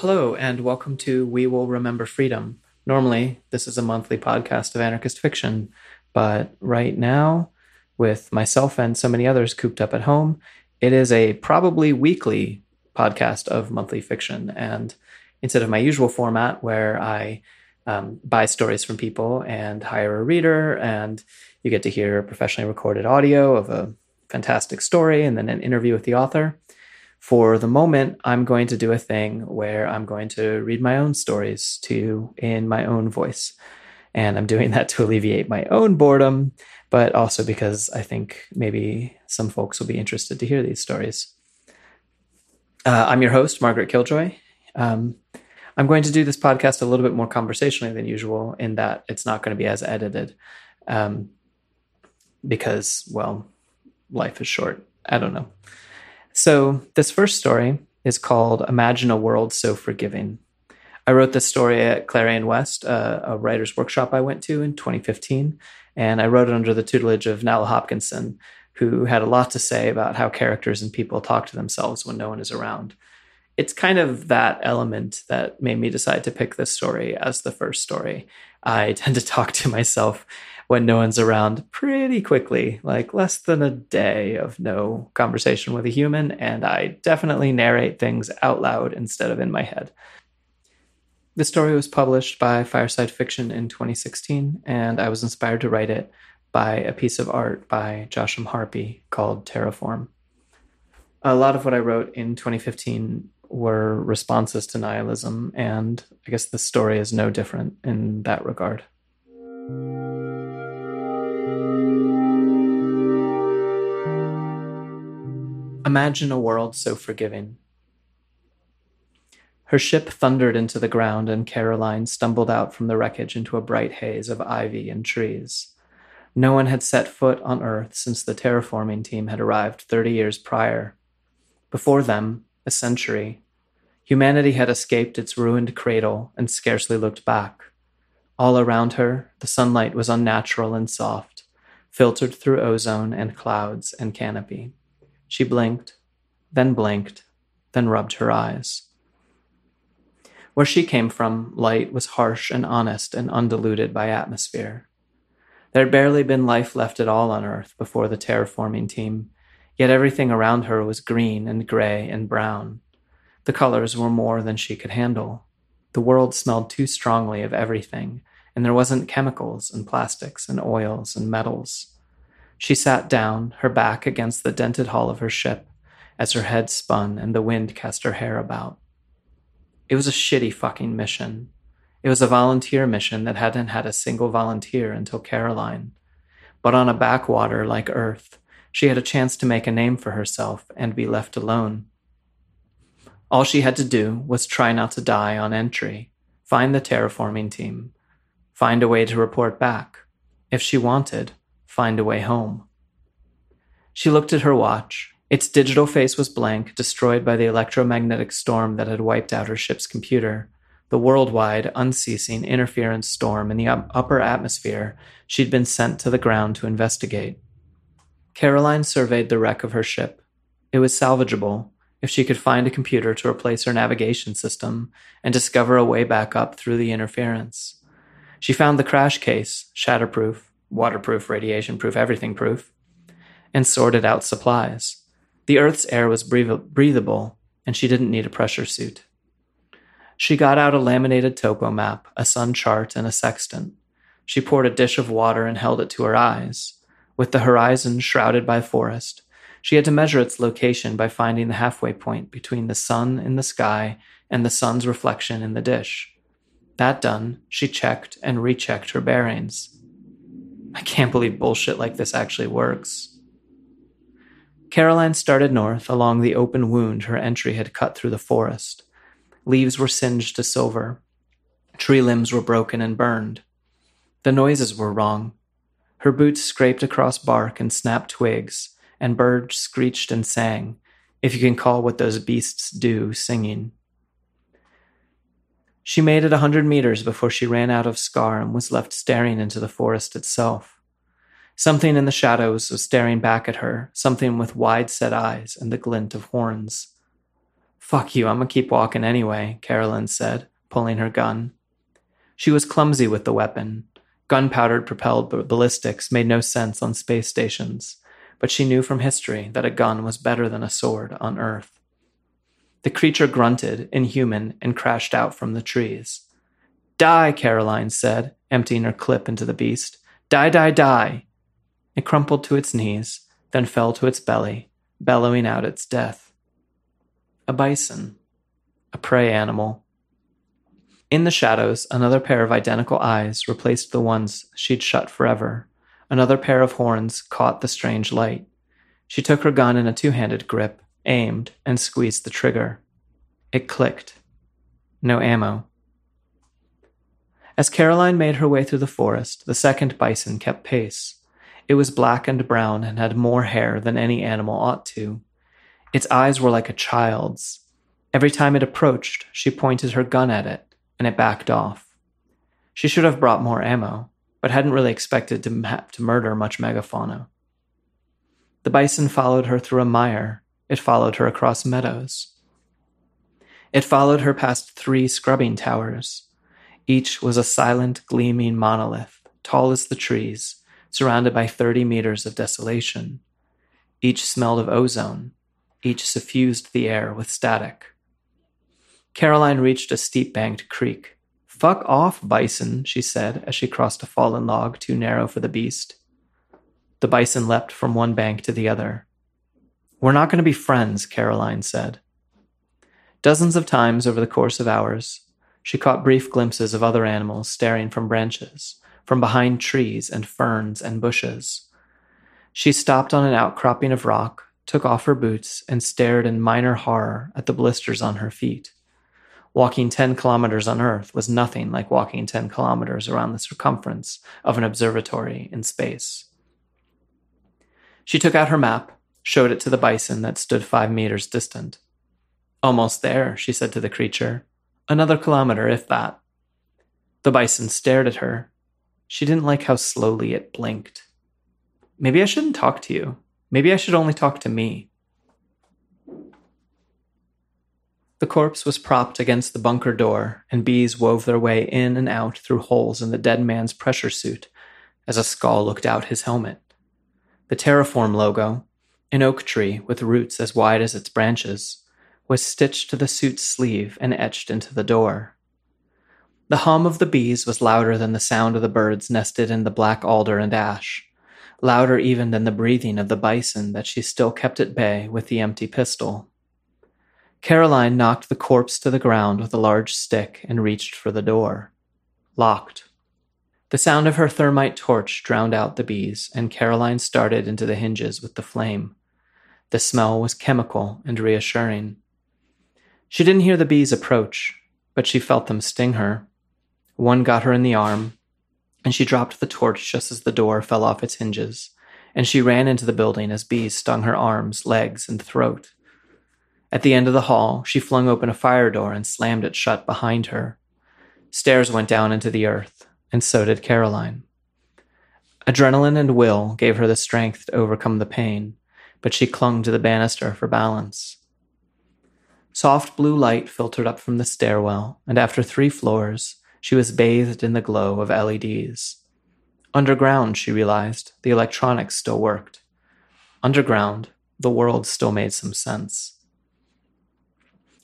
Hello, and welcome to We Will Remember Freedom. Normally, this is a monthly podcast of anarchist fiction, but right now, with myself and so many others cooped up at home, it is a probably weekly podcast of monthly fiction. And instead of my usual format where I um, buy stories from people and hire a reader, and you get to hear professionally recorded audio of a fantastic story and then an interview with the author. For the moment, I'm going to do a thing where I'm going to read my own stories to you in my own voice. And I'm doing that to alleviate my own boredom, but also because I think maybe some folks will be interested to hear these stories. Uh, I'm your host, Margaret Killjoy. Um, I'm going to do this podcast a little bit more conversationally than usual in that it's not going to be as edited um, because, well, life is short. I don't know. So, this first story is called Imagine a World So Forgiving. I wrote this story at Clarion West, a writer's workshop I went to in 2015, and I wrote it under the tutelage of Nalo Hopkinson, who had a lot to say about how characters and people talk to themselves when no one is around it's kind of that element that made me decide to pick this story as the first story. I tend to talk to myself when no one's around pretty quickly, like less than a day of no conversation with a human, and I definitely narrate things out loud instead of in my head. The story was published by Fireside Fiction in 2016, and I was inspired to write it by a piece of art by Josham Harpy called Terraform. A lot of what I wrote in 2015 were responses to nihilism, and I guess the story is no different in that regard. Imagine a world so forgiving. Her ship thundered into the ground, and Caroline stumbled out from the wreckage into a bright haze of ivy and trees. No one had set foot on Earth since the terraforming team had arrived 30 years prior. Before them, a century, humanity had escaped its ruined cradle and scarcely looked back. All around her, the sunlight was unnatural and soft, filtered through ozone and clouds and canopy. She blinked, then blinked, then rubbed her eyes. Where she came from, light was harsh and honest and undiluted by atmosphere. There had barely been life left at all on Earth before the terraforming team, Yet everything around her was green and gray and brown. The colors were more than she could handle. The world smelled too strongly of everything, and there wasn't chemicals and plastics and oils and metals. She sat down, her back against the dented hull of her ship, as her head spun and the wind cast her hair about. It was a shitty fucking mission. It was a volunteer mission that hadn't had a single volunteer until Caroline. But on a backwater like Earth, she had a chance to make a name for herself and be left alone. All she had to do was try not to die on entry, find the terraforming team, find a way to report back. If she wanted, find a way home. She looked at her watch. Its digital face was blank, destroyed by the electromagnetic storm that had wiped out her ship's computer. The worldwide, unceasing interference storm in the upper atmosphere she'd been sent to the ground to investigate. Caroline surveyed the wreck of her ship. It was salvageable if she could find a computer to replace her navigation system and discover a way back up through the interference. She found the crash case, shatterproof, waterproof, radiation proof, everything proof, and sorted out supplies. The Earth's air was breathable, and she didn't need a pressure suit. She got out a laminated topo map, a sun chart, and a sextant. She poured a dish of water and held it to her eyes. With the horizon shrouded by forest, she had to measure its location by finding the halfway point between the sun in the sky and the sun's reflection in the dish. That done, she checked and rechecked her bearings. I can't believe bullshit like this actually works. Caroline started north along the open wound her entry had cut through the forest. Leaves were singed to silver. Tree limbs were broken and burned. The noises were wrong. Her boots scraped across bark and snapped twigs, and birds screeched and sang, if you can call what those beasts do singing. She made it a hundred meters before she ran out of scar and was left staring into the forest itself. Something in the shadows was staring back at her, something with wide set eyes and the glint of horns. Fuck you, I'm gonna keep walking anyway, Carolyn said, pulling her gun. She was clumsy with the weapon. Gunpowder propelled ballistics made no sense on space stations, but she knew from history that a gun was better than a sword on Earth. The creature grunted, inhuman, and crashed out from the trees. Die, Caroline said, emptying her clip into the beast. Die, die, die. It crumpled to its knees, then fell to its belly, bellowing out its death. A bison, a prey animal. In the shadows, another pair of identical eyes replaced the ones she'd shut forever. Another pair of horns caught the strange light. She took her gun in a two handed grip, aimed, and squeezed the trigger. It clicked. No ammo. As Caroline made her way through the forest, the second bison kept pace. It was black and brown and had more hair than any animal ought to. Its eyes were like a child's. Every time it approached, she pointed her gun at it, and it backed off. She should have brought more ammo, but hadn't really expected to, ha- to murder much megafauna. The bison followed her through a mire. It followed her across meadows. It followed her past three scrubbing towers. Each was a silent, gleaming monolith, tall as the trees, surrounded by 30 meters of desolation. Each smelled of ozone. Each suffused the air with static. Caroline reached a steep banked creek. Fuck off, bison, she said as she crossed a fallen log too narrow for the beast. The bison leapt from one bank to the other. We're not going to be friends, Caroline said. Dozens of times over the course of hours, she caught brief glimpses of other animals staring from branches, from behind trees and ferns and bushes. She stopped on an outcropping of rock, took off her boots, and stared in minor horror at the blisters on her feet. Walking 10 kilometers on Earth was nothing like walking 10 kilometers around the circumference of an observatory in space. She took out her map, showed it to the bison that stood five meters distant. Almost there, she said to the creature. Another kilometer, if that. The bison stared at her. She didn't like how slowly it blinked. Maybe I shouldn't talk to you. Maybe I should only talk to me. The corpse was propped against the bunker door, and bees wove their way in and out through holes in the dead man's pressure suit as a skull looked out his helmet. The Terraform logo, an oak tree with roots as wide as its branches, was stitched to the suit's sleeve and etched into the door. The hum of the bees was louder than the sound of the birds nested in the black alder and ash, louder even than the breathing of the bison that she still kept at bay with the empty pistol. Caroline knocked the corpse to the ground with a large stick and reached for the door. Locked. The sound of her thermite torch drowned out the bees, and Caroline started into the hinges with the flame. The smell was chemical and reassuring. She didn't hear the bees approach, but she felt them sting her. One got her in the arm, and she dropped the torch just as the door fell off its hinges, and she ran into the building as bees stung her arms, legs, and throat. At the end of the hall, she flung open a fire door and slammed it shut behind her. Stairs went down into the earth, and so did Caroline. Adrenaline and will gave her the strength to overcome the pain, but she clung to the banister for balance. Soft blue light filtered up from the stairwell, and after three floors, she was bathed in the glow of LEDs. Underground, she realized, the electronics still worked. Underground, the world still made some sense.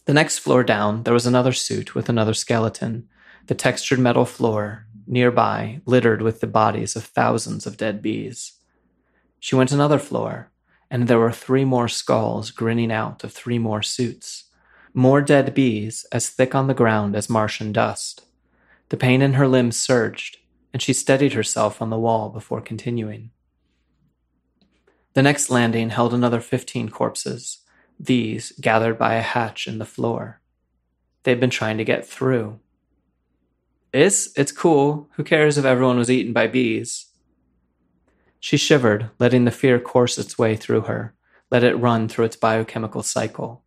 The next floor down, there was another suit with another skeleton, the textured metal floor, nearby, littered with the bodies of thousands of dead bees. She went another floor, and there were three more skulls grinning out of three more suits. More dead bees, as thick on the ground as Martian dust. The pain in her limbs surged, and she steadied herself on the wall before continuing. The next landing held another fifteen corpses, these gathered by a hatch in the floor. They've been trying to get through. It's, it's cool. Who cares if everyone was eaten by bees? She shivered, letting the fear course its way through her, let it run through its biochemical cycle.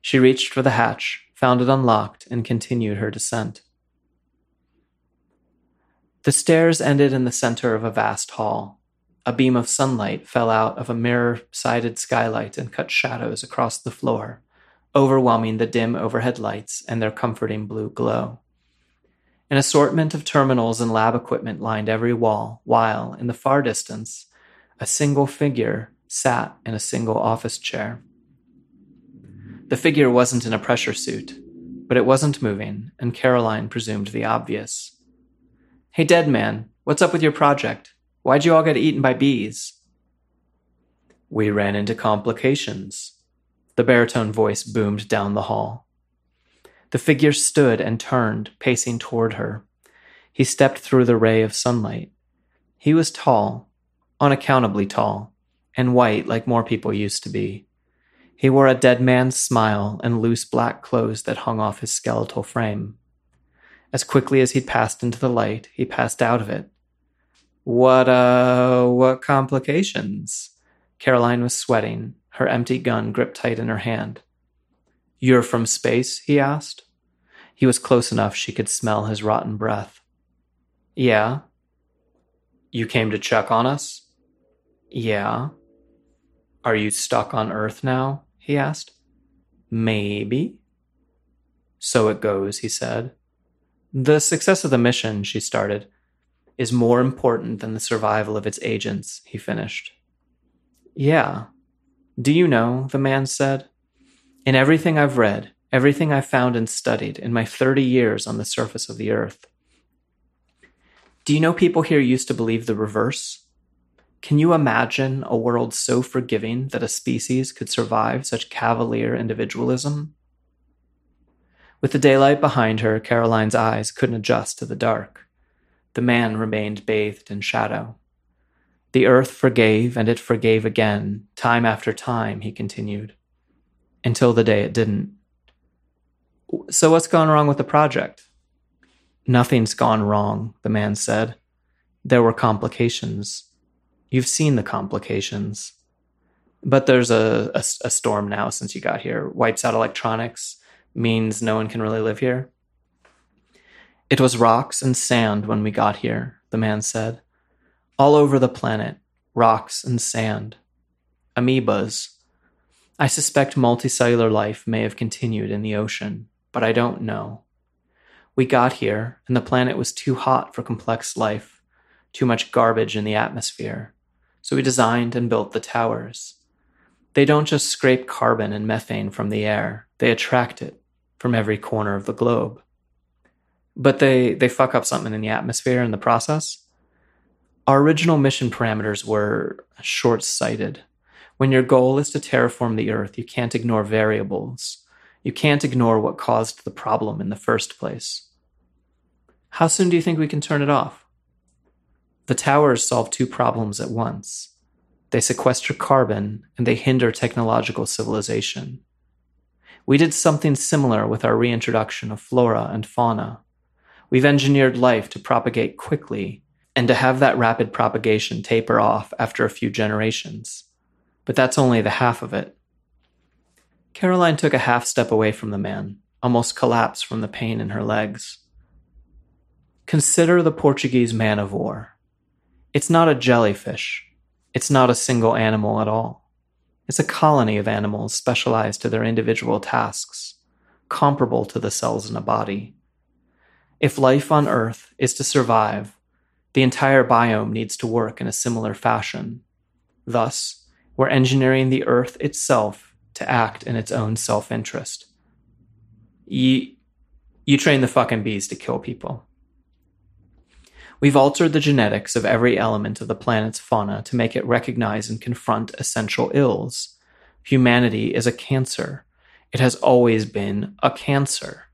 She reached for the hatch, found it unlocked, and continued her descent. The stairs ended in the center of a vast hall. A beam of sunlight fell out of a mirror sided skylight and cut shadows across the floor, overwhelming the dim overhead lights and their comforting blue glow. An assortment of terminals and lab equipment lined every wall, while, in the far distance, a single figure sat in a single office chair. The figure wasn't in a pressure suit, but it wasn't moving, and Caroline presumed the obvious. Hey, dead man, what's up with your project? Why'd you all get eaten by bees? We ran into complications. The baritone voice boomed down the hall. The figure stood and turned, pacing toward her. He stepped through the ray of sunlight. He was tall, unaccountably tall, and white like more people used to be. He wore a dead man's smile and loose black clothes that hung off his skeletal frame. As quickly as he'd passed into the light, he passed out of it. What, uh, what complications? Caroline was sweating, her empty gun gripped tight in her hand. You're from space? he asked. He was close enough she could smell his rotten breath. Yeah. You came to check on us? Yeah. Are you stuck on Earth now? he asked. Maybe. So it goes, he said. The success of the mission, she started, is more important than the survival of its agents, he finished. Yeah. Do you know, the man said, in everything I've read, everything I've found and studied in my 30 years on the surface of the earth, do you know people here used to believe the reverse? Can you imagine a world so forgiving that a species could survive such cavalier individualism? With the daylight behind her, Caroline's eyes couldn't adjust to the dark. The man remained bathed in shadow. The earth forgave and it forgave again, time after time, he continued, until the day it didn't. So, what's gone wrong with the project? Nothing's gone wrong, the man said. There were complications. You've seen the complications. But there's a, a, a storm now since you got here. Wipes out electronics, means no one can really live here. It was rocks and sand when we got here, the man said. All over the planet, rocks and sand. Amoebas. I suspect multicellular life may have continued in the ocean, but I don't know. We got here, and the planet was too hot for complex life, too much garbage in the atmosphere so we designed and built the towers. They don't just scrape carbon and methane from the air, they attract it from every corner of the globe. But they, they fuck up something in the atmosphere in the process. Our original mission parameters were short sighted. When your goal is to terraform the Earth, you can't ignore variables. You can't ignore what caused the problem in the first place. How soon do you think we can turn it off? The towers solve two problems at once. They sequester carbon and they hinder technological civilization. We did something similar with our reintroduction of flora and fauna. We've engineered life to propagate quickly and to have that rapid propagation taper off after a few generations. But that's only the half of it. Caroline took a half step away from the man, almost collapsed from the pain in her legs. Consider the Portuguese man of war. It's not a jellyfish. It's not a single animal at all. It's a colony of animals specialized to their individual tasks, comparable to the cells in a body. If life on Earth is to survive, the entire biome needs to work in a similar fashion. Thus, we're engineering the Earth itself to act in its own self interest. You, you train the fucking bees to kill people. We've altered the genetics of every element of the planet's fauna to make it recognize and confront essential ills. Humanity is a cancer. It has always been a cancer.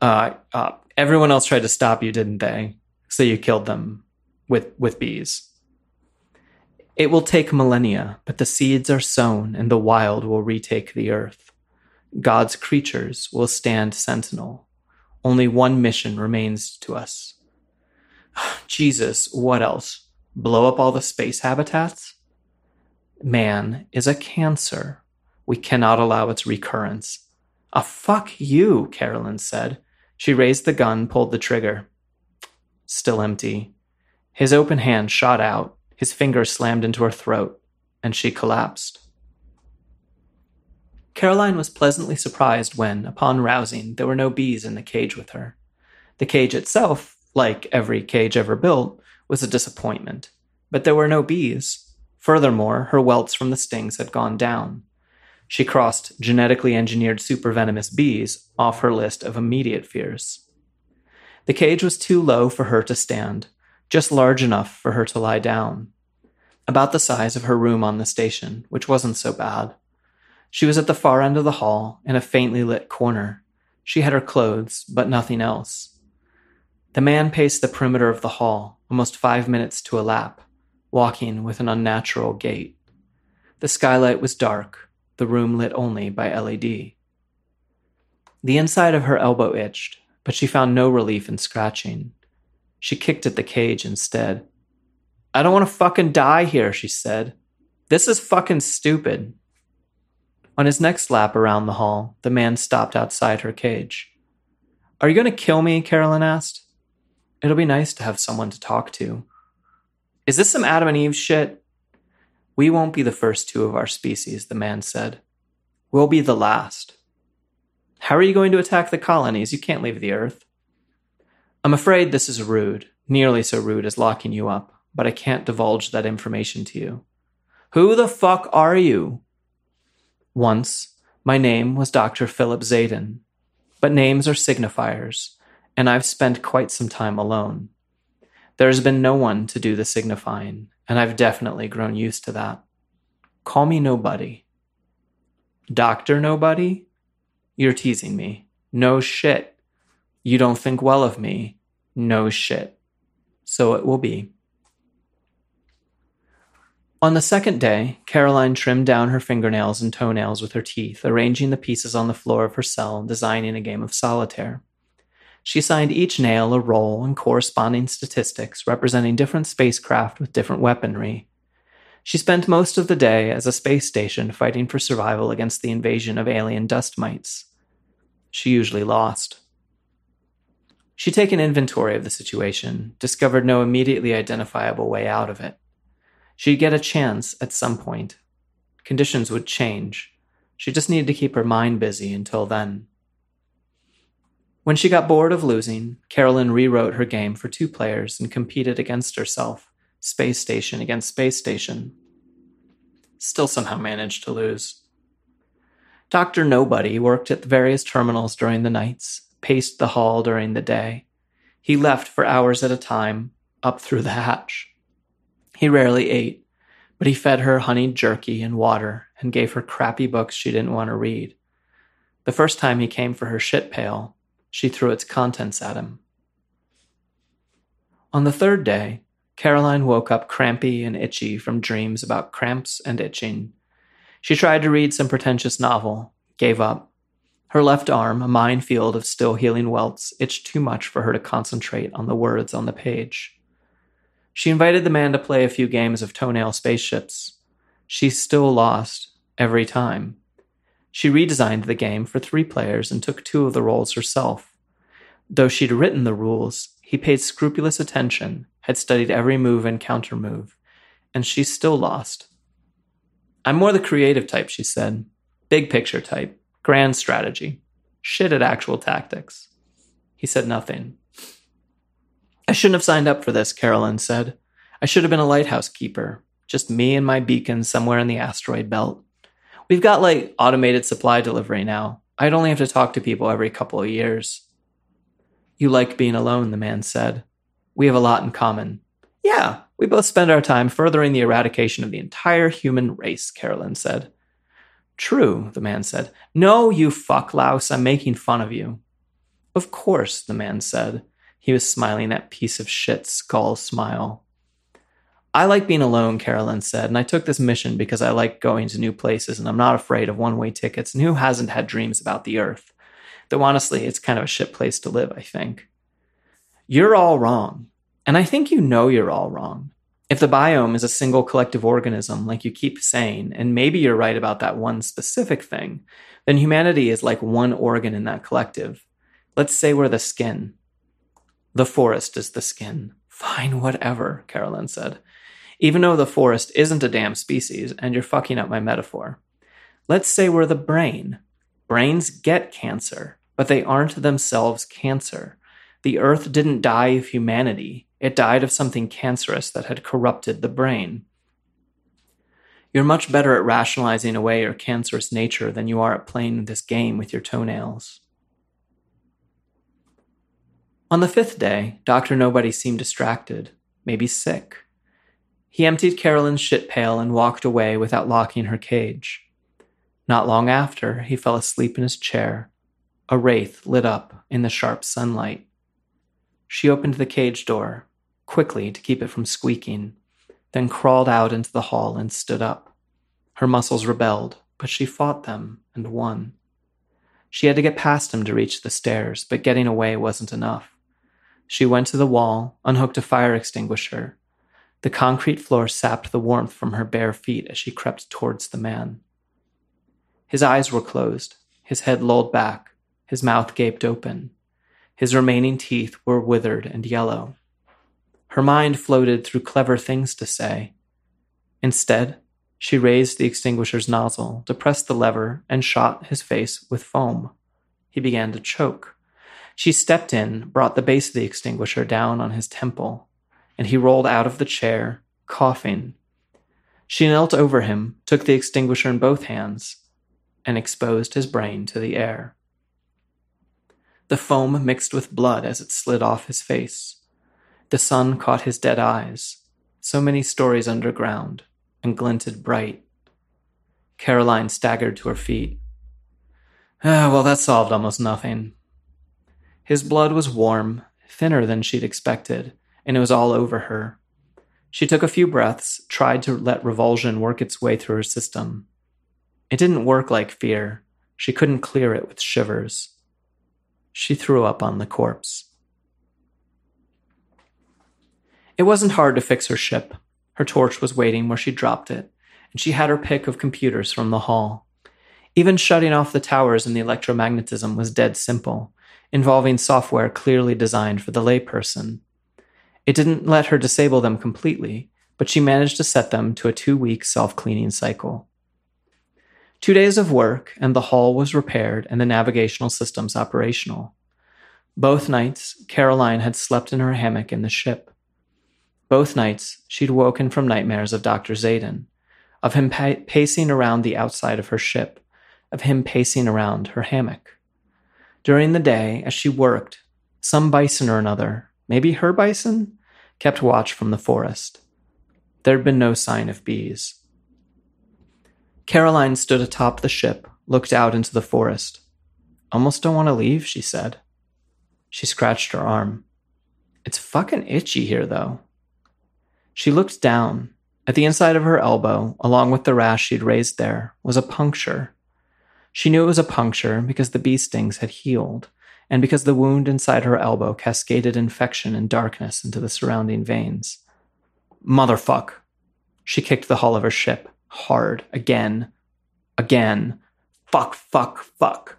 Uh, uh, everyone else tried to stop you, didn't they? So you killed them with, with bees. It will take millennia, but the seeds are sown and the wild will retake the earth. God's creatures will stand sentinel. Only one mission remains to us Jesus, what else? Blow up all the space habitats? Man is a cancer. We cannot allow its recurrence. A fuck you, Carolyn said. She raised the gun, pulled the trigger. Still empty. His open hand shot out, his finger slammed into her throat, and she collapsed. Caroline was pleasantly surprised when, upon rousing, there were no bees in the cage with her. The cage itself, like every cage ever built, was a disappointment, but there were no bees. Furthermore, her welts from the stings had gone down. She crossed genetically engineered supervenomous bees off her list of immediate fears. The cage was too low for her to stand, just large enough for her to lie down. About the size of her room on the station, which wasn't so bad. She was at the far end of the hall, in a faintly lit corner. She had her clothes, but nothing else. The man paced the perimeter of the hall, almost five minutes to a lap, walking with an unnatural gait. The skylight was dark, the room lit only by LED. The inside of her elbow itched, but she found no relief in scratching. She kicked at the cage instead. I don't want to fucking die here, she said. This is fucking stupid. On his next lap around the hall, the man stopped outside her cage. Are you going to kill me? Carolyn asked. It'll be nice to have someone to talk to. Is this some Adam and Eve shit? We won't be the first two of our species, the man said. We'll be the last. How are you going to attack the colonies? You can't leave the Earth. I'm afraid this is rude, nearly so rude as locking you up, but I can't divulge that information to you. Who the fuck are you? Once, my name was Dr. Philip Zayden, but names are signifiers, and I've spent quite some time alone. There has been no one to do the signifying, and I've definitely grown used to that. Call me Nobody. Doctor Nobody? You're teasing me. No shit. You don't think well of me. No shit. So it will be. On the second day, Caroline trimmed down her fingernails and toenails with her teeth, arranging the pieces on the floor of her cell, designing a game of solitaire. She assigned each nail a role and corresponding statistics representing different spacecraft with different weaponry, she spent most of the day as a space station fighting for survival against the invasion of alien dust mites. She usually lost. She'd taken inventory of the situation, discovered no immediately identifiable way out of it. She'd get a chance at some point. Conditions would change. She just needed to keep her mind busy until then. When she got bored of losing, Carolyn rewrote her game for two players and competed against herself space station against space station. Still somehow managed to lose. Dr. Nobody worked at the various terminals during the nights, paced the hall during the day. He left for hours at a time, up through the hatch. He rarely ate, but he fed her honeyed jerky and water and gave her crappy books she didn't want to read. The first time he came for her shit pail, she threw its contents at him. On the third day, Caroline woke up crampy and itchy from dreams about cramps and itching. She tried to read some pretentious novel, gave up. Her left arm, a minefield of still healing welts, itched too much for her to concentrate on the words on the page. She invited the man to play a few games of toenail spaceships. She still lost, every time. She redesigned the game for three players and took two of the roles herself. Though she'd written the rules, he paid scrupulous attention had studied every move and countermove, and she still lost. I'm more the creative type, she said. Big picture type, grand strategy, shit at actual tactics. He said nothing. I shouldn't have signed up for this, Carolyn said. I should have been a lighthouse keeper, just me and my beacon somewhere in the asteroid belt. We've got like automated supply delivery now. I'd only have to talk to people every couple of years. You like being alone, the man said. We have a lot in common. Yeah, we both spend our time furthering the eradication of the entire human race, Carolyn said. True, the man said. No, you fuck louse, I'm making fun of you. Of course, the man said. He was smiling that piece of shit skull smile. I like being alone, Carolyn said, and I took this mission because I like going to new places and I'm not afraid of one way tickets. And who hasn't had dreams about the Earth? Though honestly, it's kind of a shit place to live, I think. You're all wrong. And I think you know you're all wrong. If the biome is a single collective organism, like you keep saying, and maybe you're right about that one specific thing, then humanity is like one organ in that collective. Let's say we're the skin. The forest is the skin. Fine, whatever, Carolyn said. Even though the forest isn't a damn species, and you're fucking up my metaphor. Let's say we're the brain. Brains get cancer, but they aren't themselves cancer. The earth didn't die of humanity, it died of something cancerous that had corrupted the brain. You're much better at rationalizing away your cancerous nature than you are at playing this game with your toenails. On the fifth day, Dr. Nobody seemed distracted, maybe sick. He emptied Carolyn's shit pail and walked away without locking her cage. Not long after, he fell asleep in his chair. A wraith lit up in the sharp sunlight. She opened the cage door, quickly to keep it from squeaking, then crawled out into the hall and stood up. Her muscles rebelled, but she fought them and won. She had to get past him to reach the stairs, but getting away wasn't enough. She went to the wall, unhooked a fire extinguisher. The concrete floor sapped the warmth from her bare feet as she crept towards the man. His eyes were closed, his head lolled back, his mouth gaped open. His remaining teeth were withered and yellow. Her mind floated through clever things to say. Instead, she raised the extinguisher's nozzle, depressed the lever, and shot his face with foam. He began to choke. She stepped in, brought the base of the extinguisher down on his temple, and he rolled out of the chair, coughing. She knelt over him, took the extinguisher in both hands, and exposed his brain to the air. The foam mixed with blood as it slid off his face. The sun caught his dead eyes, so many stories underground, and glinted bright. Caroline staggered to her feet. Ah, well, that solved almost nothing. His blood was warm, thinner than she'd expected, and it was all over her. She took a few breaths, tried to let revulsion work its way through her system. It didn't work like fear. She couldn't clear it with shivers. She threw up on the corpse. It wasn't hard to fix her ship. Her torch was waiting where she dropped it, and she had her pick of computers from the hall. Even shutting off the towers and the electromagnetism was dead simple, involving software clearly designed for the layperson. It didn't let her disable them completely, but she managed to set them to a two week self cleaning cycle. Two days of work, and the hull was repaired and the navigational systems operational. Both nights, Caroline had slept in her hammock in the ship. Both nights, she'd woken from nightmares of Dr. Zayden, of him pa- pacing around the outside of her ship, of him pacing around her hammock. During the day, as she worked, some bison or another, maybe her bison, kept watch from the forest. There'd been no sign of bees. Caroline stood atop the ship, looked out into the forest. Almost don't want to leave, she said. She scratched her arm. It's fucking itchy here, though. She looked down. At the inside of her elbow, along with the rash she'd raised there, was a puncture. She knew it was a puncture because the bee stings had healed, and because the wound inside her elbow cascaded infection and darkness into the surrounding veins. Motherfuck! She kicked the hull of her ship hard again, again. Fuck, fuck, fuck.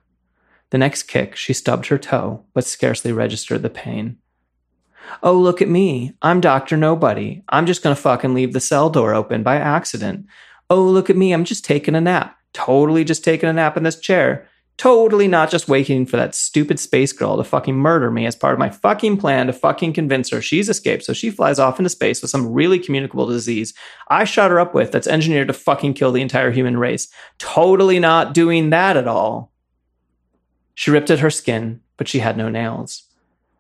The next kick, she stubbed her toe, but scarcely registered the pain. Oh, look at me. I'm Dr. Nobody. I'm just gonna fucking leave the cell door open by accident. Oh, look at me. I'm just taking a nap. Totally just taking a nap in this chair. Totally not just waiting for that stupid space girl to fucking murder me as part of my fucking plan to fucking convince her she's escaped so she flies off into space with some really communicable disease I shot her up with that's engineered to fucking kill the entire human race. Totally not doing that at all. She ripped at her skin, but she had no nails.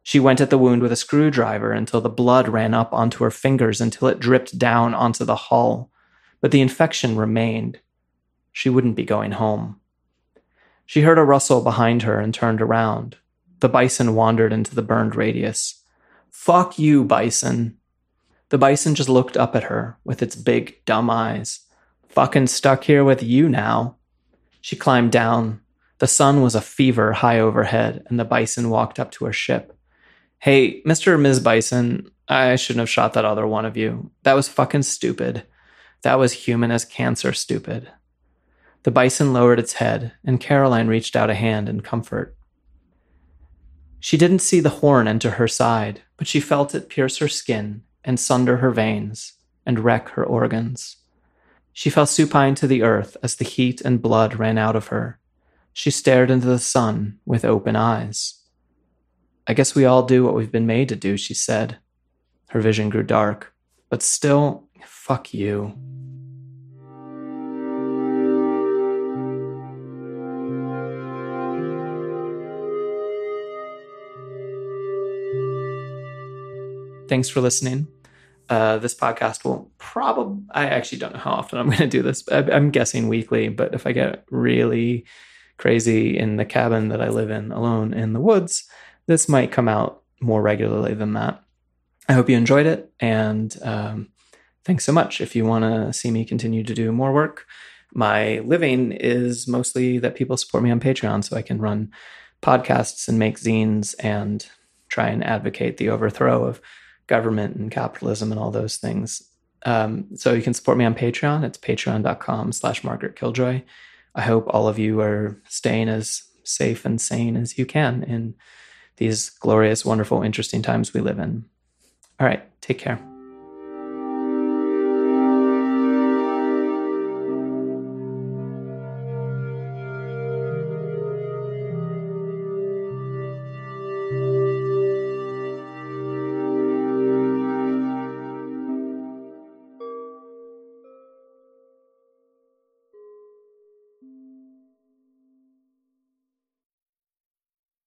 She went at the wound with a screwdriver until the blood ran up onto her fingers until it dripped down onto the hull. But the infection remained. She wouldn't be going home. She heard a rustle behind her and turned around. The bison wandered into the burned radius. Fuck you, bison. The bison just looked up at her with its big, dumb eyes. Fucking stuck here with you now. She climbed down. The sun was a fever high overhead, and the bison walked up to her ship. Hey, Mr. or Ms. Bison, I shouldn't have shot that other one of you. That was fucking stupid. That was human as cancer stupid. The bison lowered its head, and Caroline reached out a hand in comfort. She didn't see the horn enter her side, but she felt it pierce her skin and sunder her veins and wreck her organs. She fell supine to the earth as the heat and blood ran out of her. She stared into the sun with open eyes. I guess we all do what we've been made to do, she said. Her vision grew dark. But still, fuck you. Thanks for listening. Uh, this podcast will probably, I actually don't know how often I'm going to do this. I'm guessing weekly, but if I get really crazy in the cabin that I live in alone in the woods, this might come out more regularly than that. I hope you enjoyed it. And um, thanks so much. If you want to see me continue to do more work, my living is mostly that people support me on Patreon so I can run podcasts and make zines and try and advocate the overthrow of government and capitalism and all those things. Um, so you can support me on Patreon. It's patreon.com slash Margaret Killjoy. I hope all of you are staying as safe and sane as you can in these glorious, wonderful, interesting times we live in. All right, take care.